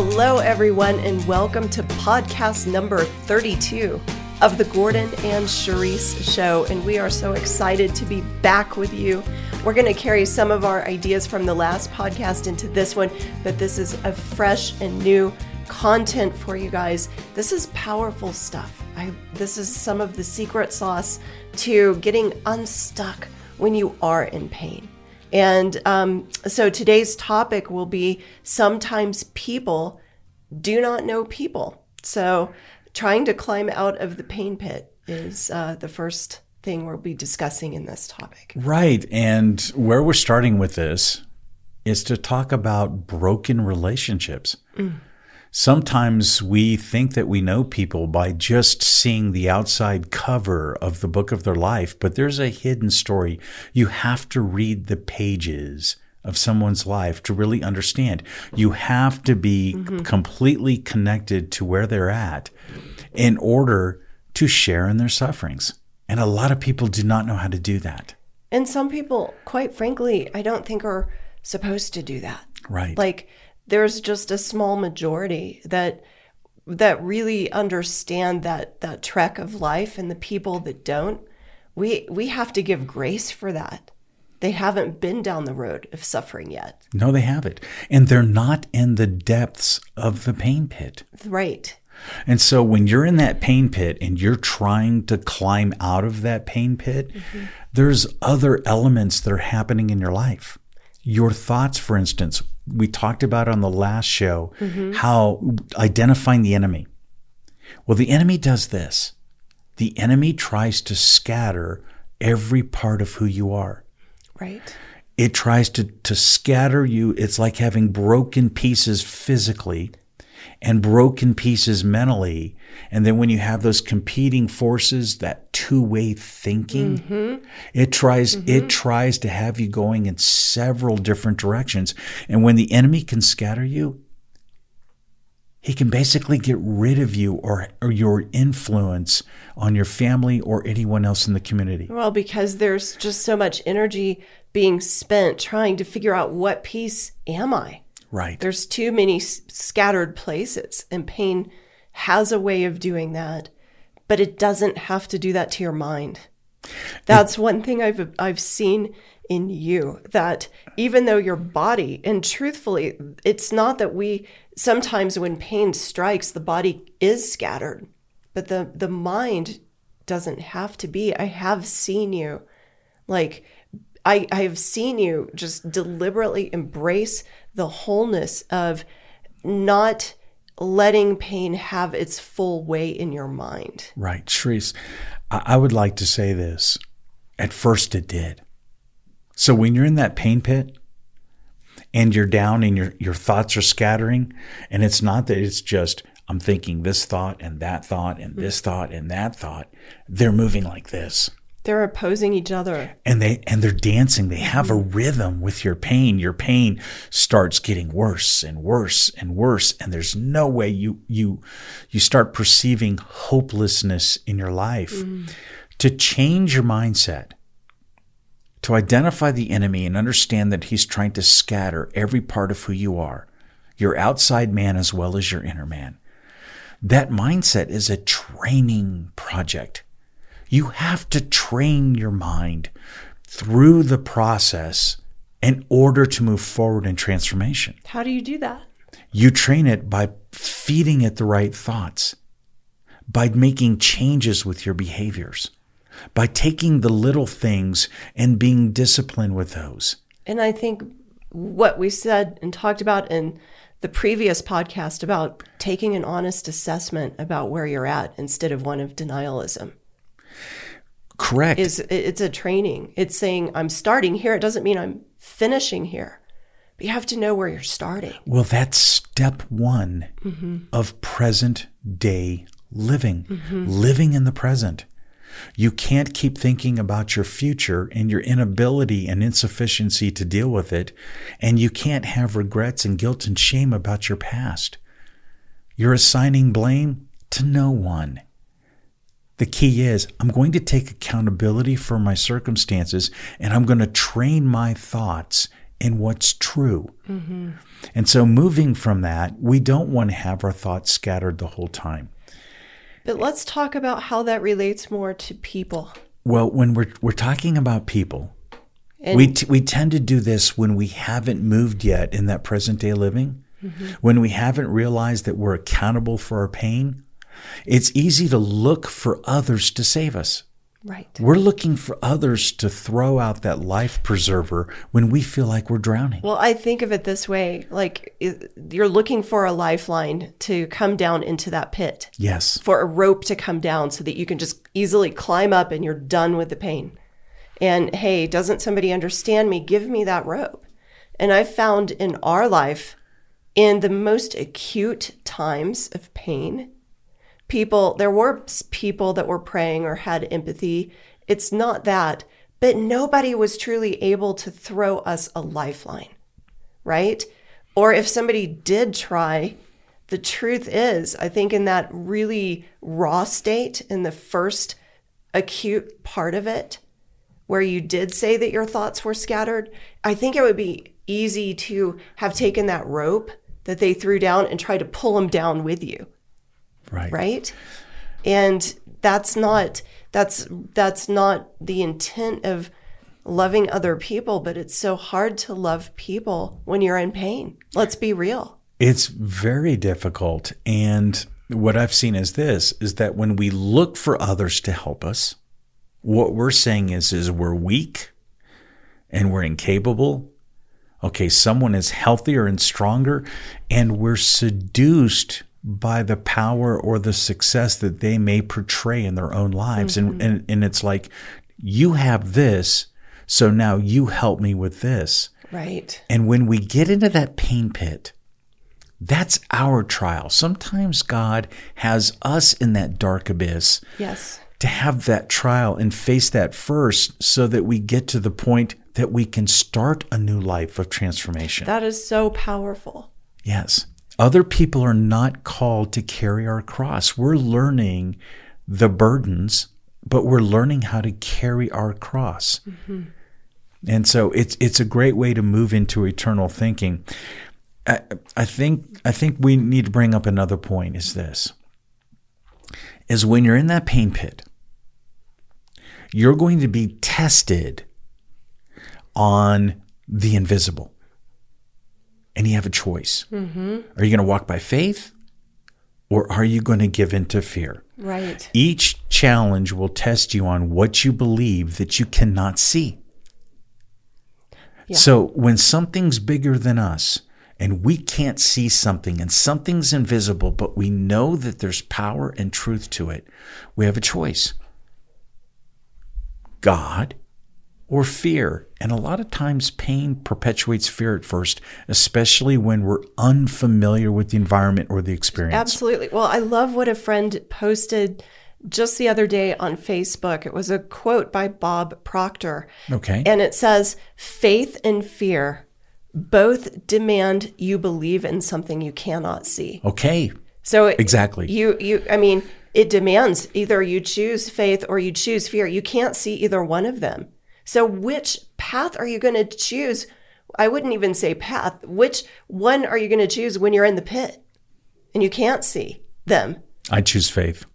Hello, everyone, and welcome to podcast number 32 of the Gordon and Charisse Show. And we are so excited to be back with you. We're going to carry some of our ideas from the last podcast into this one, but this is a fresh and new content for you guys. This is powerful stuff. I, this is some of the secret sauce to getting unstuck when you are in pain. And um, so today's topic will be sometimes people do not know people. So trying to climb out of the pain pit is uh, the first thing we'll be discussing in this topic. Right. And where we're starting with this is to talk about broken relationships. Mm. Sometimes we think that we know people by just seeing the outside cover of the book of their life, but there's a hidden story. You have to read the pages of someone's life to really understand. You have to be mm-hmm. completely connected to where they're at in order to share in their sufferings. And a lot of people do not know how to do that. And some people, quite frankly, I don't think are supposed to do that. Right. Like there's just a small majority that that really understand that that trek of life and the people that don't. We we have to give grace for that. They haven't been down the road of suffering yet. No they haven't. And they're not in the depths of the pain pit. Right. And so when you're in that pain pit and you're trying to climb out of that pain pit mm-hmm. there's other elements that are happening in your life. Your thoughts for instance we talked about on the last show mm-hmm. how identifying the enemy. Well, the enemy does this. The enemy tries to scatter every part of who you are. Right. It tries to, to scatter you. It's like having broken pieces physically and broken pieces mentally. And then when you have those competing forces, that two-way thinking, mm-hmm. it tries mm-hmm. it tries to have you going in several different directions. And when the enemy can scatter you, he can basically get rid of you or, or your influence on your family or anyone else in the community. Well, because there's just so much energy being spent trying to figure out what piece am I? Right. There's too many scattered places, and pain has a way of doing that, but it doesn't have to do that to your mind. That's it, one thing I've I've seen in you that even though your body and truthfully it's not that we sometimes when pain strikes the body is scattered but the the mind doesn't have to be i have seen you like I, I have seen you just deliberately embrace the wholeness of not letting pain have its full way in your mind. Right. Charisse, I would like to say this. At first, it did. So when you're in that pain pit and you're down and your, your thoughts are scattering, and it's not that it's just, I'm thinking this thought and that thought and this mm-hmm. thought and that thought, they're moving like this. They're opposing each other. And they and they're dancing. They have a rhythm with your pain. Your pain starts getting worse and worse and worse and there's no way you you you start perceiving hopelessness in your life. Mm. To change your mindset, to identify the enemy and understand that he's trying to scatter every part of who you are, your outside man as well as your inner man. That mindset is a training project. You have to train your mind through the process in order to move forward in transformation. How do you do that? You train it by feeding it the right thoughts, by making changes with your behaviors, by taking the little things and being disciplined with those. And I think what we said and talked about in the previous podcast about taking an honest assessment about where you're at instead of one of denialism. Correct. Is it's a training. It's saying I'm starting here. It doesn't mean I'm finishing here. But you have to know where you're starting. Well, that's step one mm-hmm. of present day living, mm-hmm. living in the present. You can't keep thinking about your future and your inability and insufficiency to deal with it. And you can't have regrets and guilt and shame about your past. You're assigning blame to no one. The key is I'm going to take accountability for my circumstances and I'm going to train my thoughts in what's true. Mm-hmm. And so, moving from that, we don't want to have our thoughts scattered the whole time. But let's talk about how that relates more to people. Well, when we're, we're talking about people, And we, t- we tend to do this when we haven't moved yet in that present day living, mm-hmm. when we haven't realized that we're accountable for our pain. It's easy to look for others to save us. right. We're looking for others to throw out that life preserver when we feel like we're drowning. Well, I think of it this way like you're looking for a lifeline to come down into that pit, Yes. for a rope to come down so that you can just easily climb up and you're done with the pain. And hey, doesn't somebody understand me? Give me that rope. And I've found in our life, in the most acute times of pain, people, there were people that were praying or had empathy. It's not that, but nobody was truly able to throw us a lifeline, right? Or if somebody did try, the truth is, I think in that really raw state, in the first acute part of it, where you did say that your thoughts were scattered, I think it would be easy to have taken that rope that they threw down and try to pull them down with you Right. right and that's not that's that's not the intent of loving other people but it's so hard to love people when you're in pain let's be real It's very difficult. And what I've seen is this is that when we look for others to help us, what we're saying is is we're weak and we're incapable. Okay, someone is healthier and stronger and we're seduced by the power or the success that they may portray in their own lives. And, mm-hmm. and and it's like you have this, so now you help me with this. right And when we get into that pain pit, that's our trial. Sometimes God has us in that dark abyss yes to have that trial and face that first so that we get to the point that we can start a new life of transformation. that is so powerful yes. Other people are not called to carry our cross. We're learning the burdens, but we're learning how to carry our cross. Mm-hmm. And so it's it's a great way to move into eternal thinking. I, I think I think we need to bring up another point is this. Is when you're in that pain pit, you're going to be tested on the invisible. And you have a choice. Mm-hmm. Are you going to walk by faith or are you going to give in to fear? right Each challenge will test you on what you believe that you cannot see. Yeah. So when something's bigger than us and we can't see something and something's invisible, but we know that there's power and truth to it, we have a choice God or fear. And a lot of times pain perpetuates fear at first, especially when we're unfamiliar with the environment or the experience. Absolutely. Well, I love what a friend posted just the other day on Facebook. It was a quote by Bob Proctor. Okay. And it says, faith and fear both demand you believe in something you cannot see. okay. So it- Exactly. you you I mean, it demands either you choose faith or you choose fear. You can't see either one of them. So which path are you going to choose? I wouldn't even say path. Which one are you going to choose when you're in the pit and you can't see them? I choose faith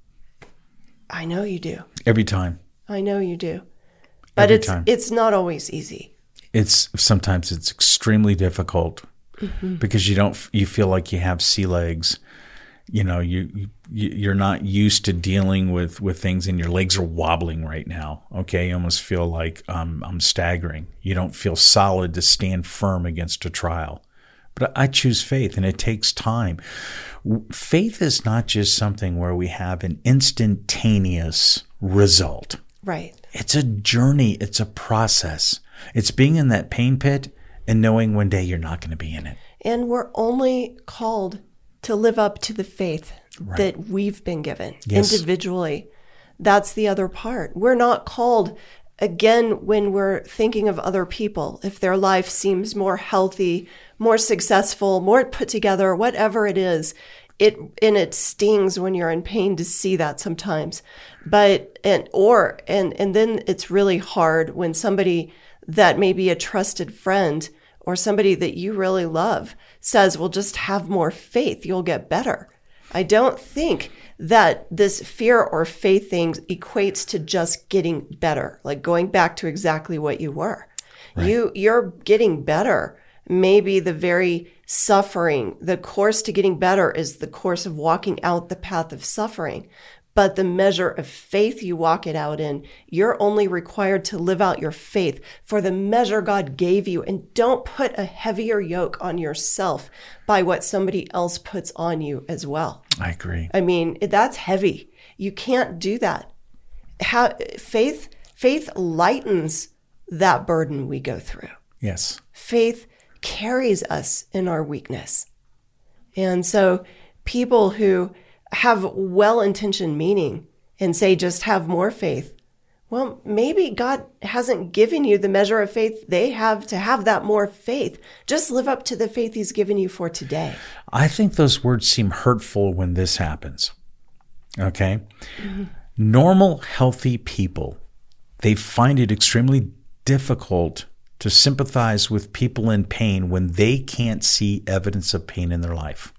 I know you do. every time. I know you do. But Every it's time. it's not always easy. It's sometimes it's extremely difficult mm-hmm. because you don't you feel like you have sea legs. You know, you, you you're not used to dealing with with things, and your legs are wobbling right now. Okay, you almost feel like um, I'm staggering. You don't feel solid to stand firm against a trial. But I choose faith, and it takes time. Faith is not just something where we have an instantaneous result. Right. It's a journey, it's a process. It's being in that pain pit and knowing one day you're not going to be in it. And we're only called to live up to the faith that we've been given Yes. individually. That's the other part. We're not called again when we're thinking of other people, if their life seems more healthy, more successful, more put together, whatever it is. It and it stings when you're in pain to see that sometimes. But and or and and then it's really hard when somebody that may be a trusted friend or somebody that you really love says, well, just have more faith, you'll get better. I don't think that this fear or faith thing equates to just getting better, like going back to exactly what you were. Right. You you're getting better. Maybe the very suffering, the course to getting better is the course of walking out the path of suffering but the measure of faith you walk it out in, you're only required to live out your faith for the measure God gave you. And don't put a heavier yoke on yourself by what somebody else puts on you as well. I agree. I mean, that's heavy. You can't do that. How, faith, faith lightens that burden we go through. Yes. Faith carries us in our weakness. And so people who have well intentioned meaning and say, just have more faith. Well, maybe God hasn't given you the measure of faith they have to have that more faith. Just live up to the faith He's given you for today. I think those words seem hurtful when this happens. Okay? Mm-hmm. Normal, healthy people, they find it extremely difficult to sympathize with people in pain when they can't see evidence of pain in their life.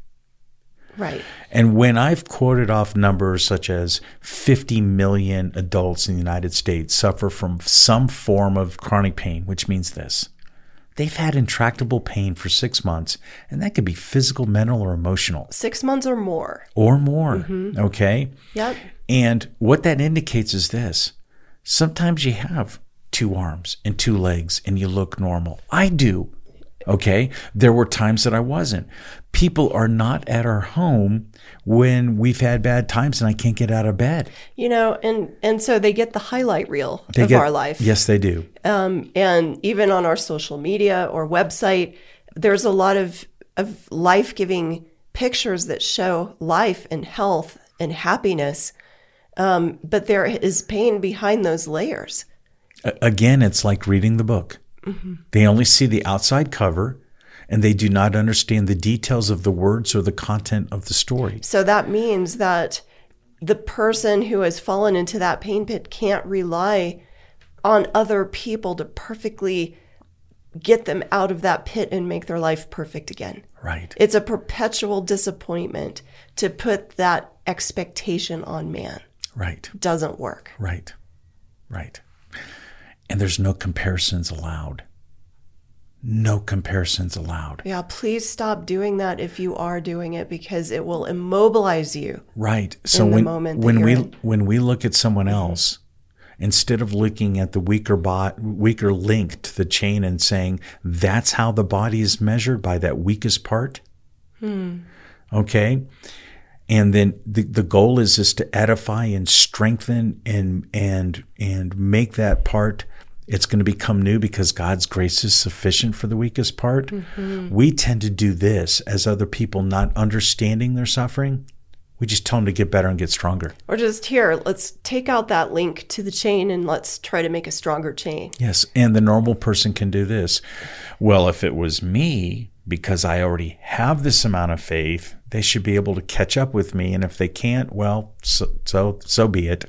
Right. And when I've quoted off numbers such as 50 million adults in the United States suffer from some form of chronic pain, which means this they've had intractable pain for six months, and that could be physical, mental, or emotional. Six months or more. Or more. Mm-hmm. Okay. Yep. And what that indicates is this sometimes you have two arms and two legs and you look normal. I do. Okay. There were times that I wasn't. People are not at our home when we've had bad times and I can't get out of bed. You know, and and so they get the highlight reel they of get, our life. Yes, they do. Um, and even on our social media or website, there's a lot of of life giving pictures that show life and health and happiness. Um, but there is pain behind those layers. Again, it's like reading the book. Mm-hmm. They only see the outside cover and they do not understand the details of the words or the content of the story. So that means that the person who has fallen into that pain pit can't rely on other people to perfectly get them out of that pit and make their life perfect again. Right. It's a perpetual disappointment to put that expectation on man. Right. Doesn't work. Right. Right and there's no comparisons allowed. No comparisons allowed. Yeah, please stop doing that if you are doing it because it will immobilize you. Right. So when when we in. when we look at someone mm-hmm. else, instead of looking at the weaker bot weaker link to the chain and saying that's how the body is measured by that weakest part. Hmm. Okay and then the, the goal is is to edify and strengthen and and and make that part it's going to become new because God's grace is sufficient for the weakest part. Mm-hmm. We tend to do this as other people not understanding their suffering. We just tell them to get better and get stronger. Or just here, let's take out that link to the chain and let's try to make a stronger chain. Yes. And the normal person can do this. Well, if it was me, because I already have this amount of faith, they should be able to catch up with me. And if they can't, well, so so, so be it.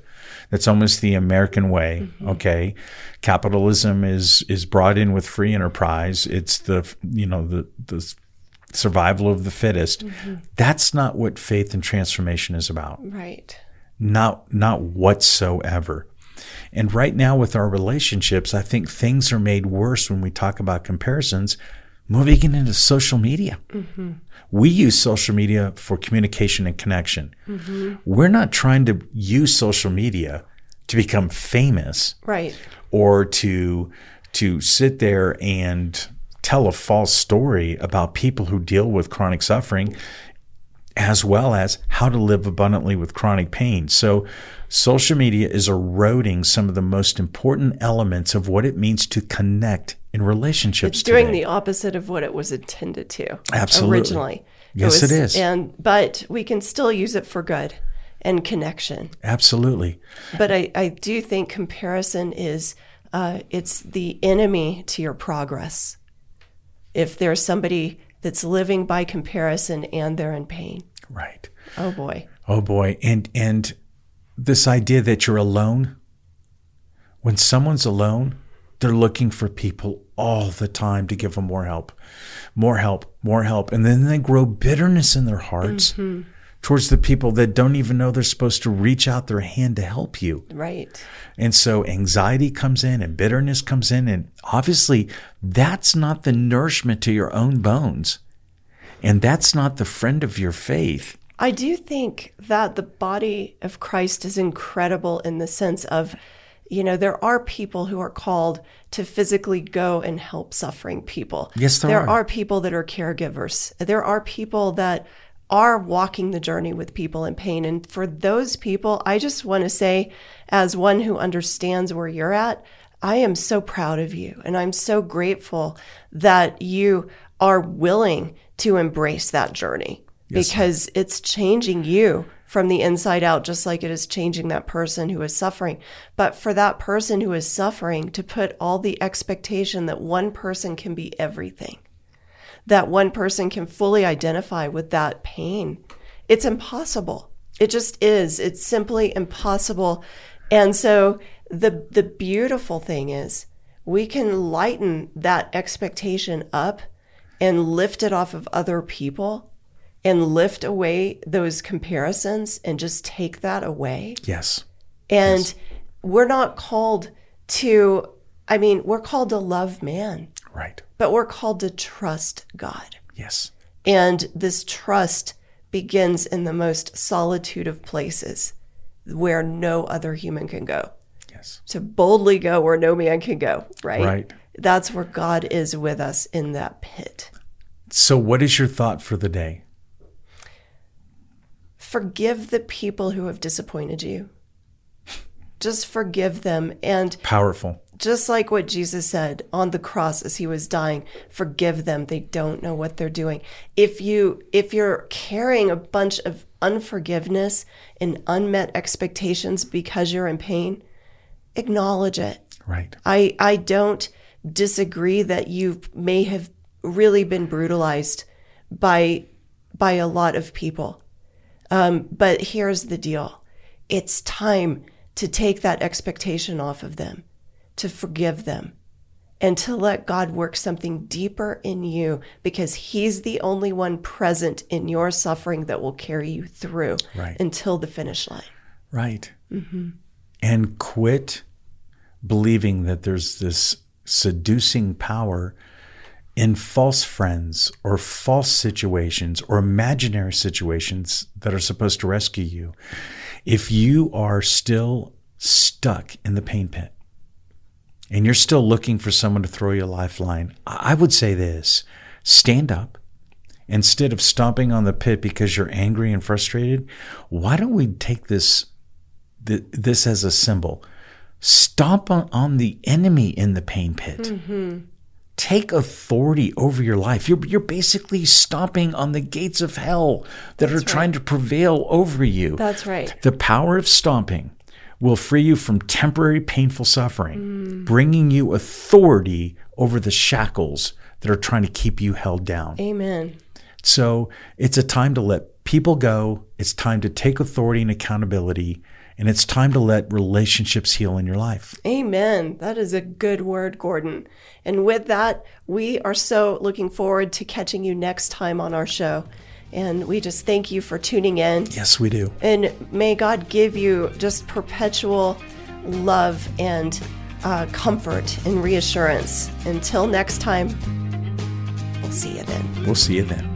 That's almost the American way. Mm-hmm. Okay, capitalism is is brought in with free enterprise. It's the you know the the survival of the fittest. Mm-hmm. That's not what faith and transformation is about. Right. Not not whatsoever. And right now with our relationships, I think things are made worse when we talk about comparisons moving into social media. Mm-hmm. We use social media for communication and connection. Mm-hmm. We're not trying to use social media to become famous, right? Or to to sit there and tell a false story about people who deal with chronic suffering as well as how to live abundantly with chronic pain. So social media is eroding some of the most important elements of what it means to connect in relationships. It's doing today. the opposite of what it was intended to. Absolutely. Originally. Yes, it, was, it is. And but we can still use it for good and connection. Absolutely. But I, I do think comparison is uh, it's the enemy to your progress. If there's somebody that's living by comparison and they're in pain. Right. Oh boy. Oh boy. And and this idea that you're alone. When someone's alone, they're looking for people all the time to give them more help, more help, more help. And then they grow bitterness in their hearts mm-hmm. Towards the people that don't even know they're supposed to reach out their hand to help you. Right. And so anxiety comes in and bitterness comes in. And obviously, that's not the nourishment to your own bones. And that's not the friend of your faith. I do think that the body of Christ is incredible in the sense of, you know, there are people who are called to physically go and help suffering people. Yes, there there are. are people that are caregivers. There are people that are walking the journey with people in pain. And for those people, I just want to say, as one who understands where you're at, I am so proud of you. And I'm so grateful that you are willing to embrace that journey because it's changing you from the inside out, just like it is changing that person who is suffering. But for that person who is suffering to put all the expectation that one person can be everything, that one person can fully identify with that pain, it's impossible. It just is. It's simply impossible. And so the the beautiful thing is we can lighten that expectation up and lift it off of other people and lift away those comparisons and just take that away. Yes. And we're not called to, I mean, we're called to love man, Right. but we're called to trust God. Yes. And this trust begins in the most solitude of places where no other human can go. Yes. To boldly go where no man can go, right? Right. That's where God is with us in that pit. So, what is your thought for the day? Forgive the people who have disappointed you. Just forgive them. And Powerful. Just like what Jesus said on the cross as he was dying, forgive them. They don't know what they're doing. If you if you're carrying a bunch of unforgiveness and unmet expectations because you're in pain, acknowledge it. Right. I I don't disagree that you may have really been brutalized by by a lot of people. Um, but here's the deal: it's time to take that expectation off of them, to forgive them, and to let God work something deeper in you because He's the only one present in your suffering that will carry you through Right. until the finish line. Right. Mm-hmm. And quit believing that there's this seducing power in false friends or false situations or imaginary situations that are supposed to rescue you. If you are still stuck in the pain pit and you're still looking for someone to throw you a lifeline, I would say this stand up. Instead of stomping on the pit because you're angry and frustrated, why don't we take this this as a symbol. Stomp on, on the enemy in the pain pit. Mm-hmm. Take authority over your life. You're, you're basically stomping on the gates of hell that are trying to prevail over you. That's right. The power of stomping will free you from temporary painful suffering, bringing you authority over the shackles that are trying to keep you held down. Amen. So it's a time to let people go. It's time to take authority and accountability. And it's time to let relationships heal in your life. Amen. That is a good word, Gordon. And with that, we are so looking forward to catching you next time on our show. And we just thank you for tuning in. Yes, we do. And may God give you just perpetual love and uh, comfort and reassurance. Until next time, we'll see you then. We'll see you then.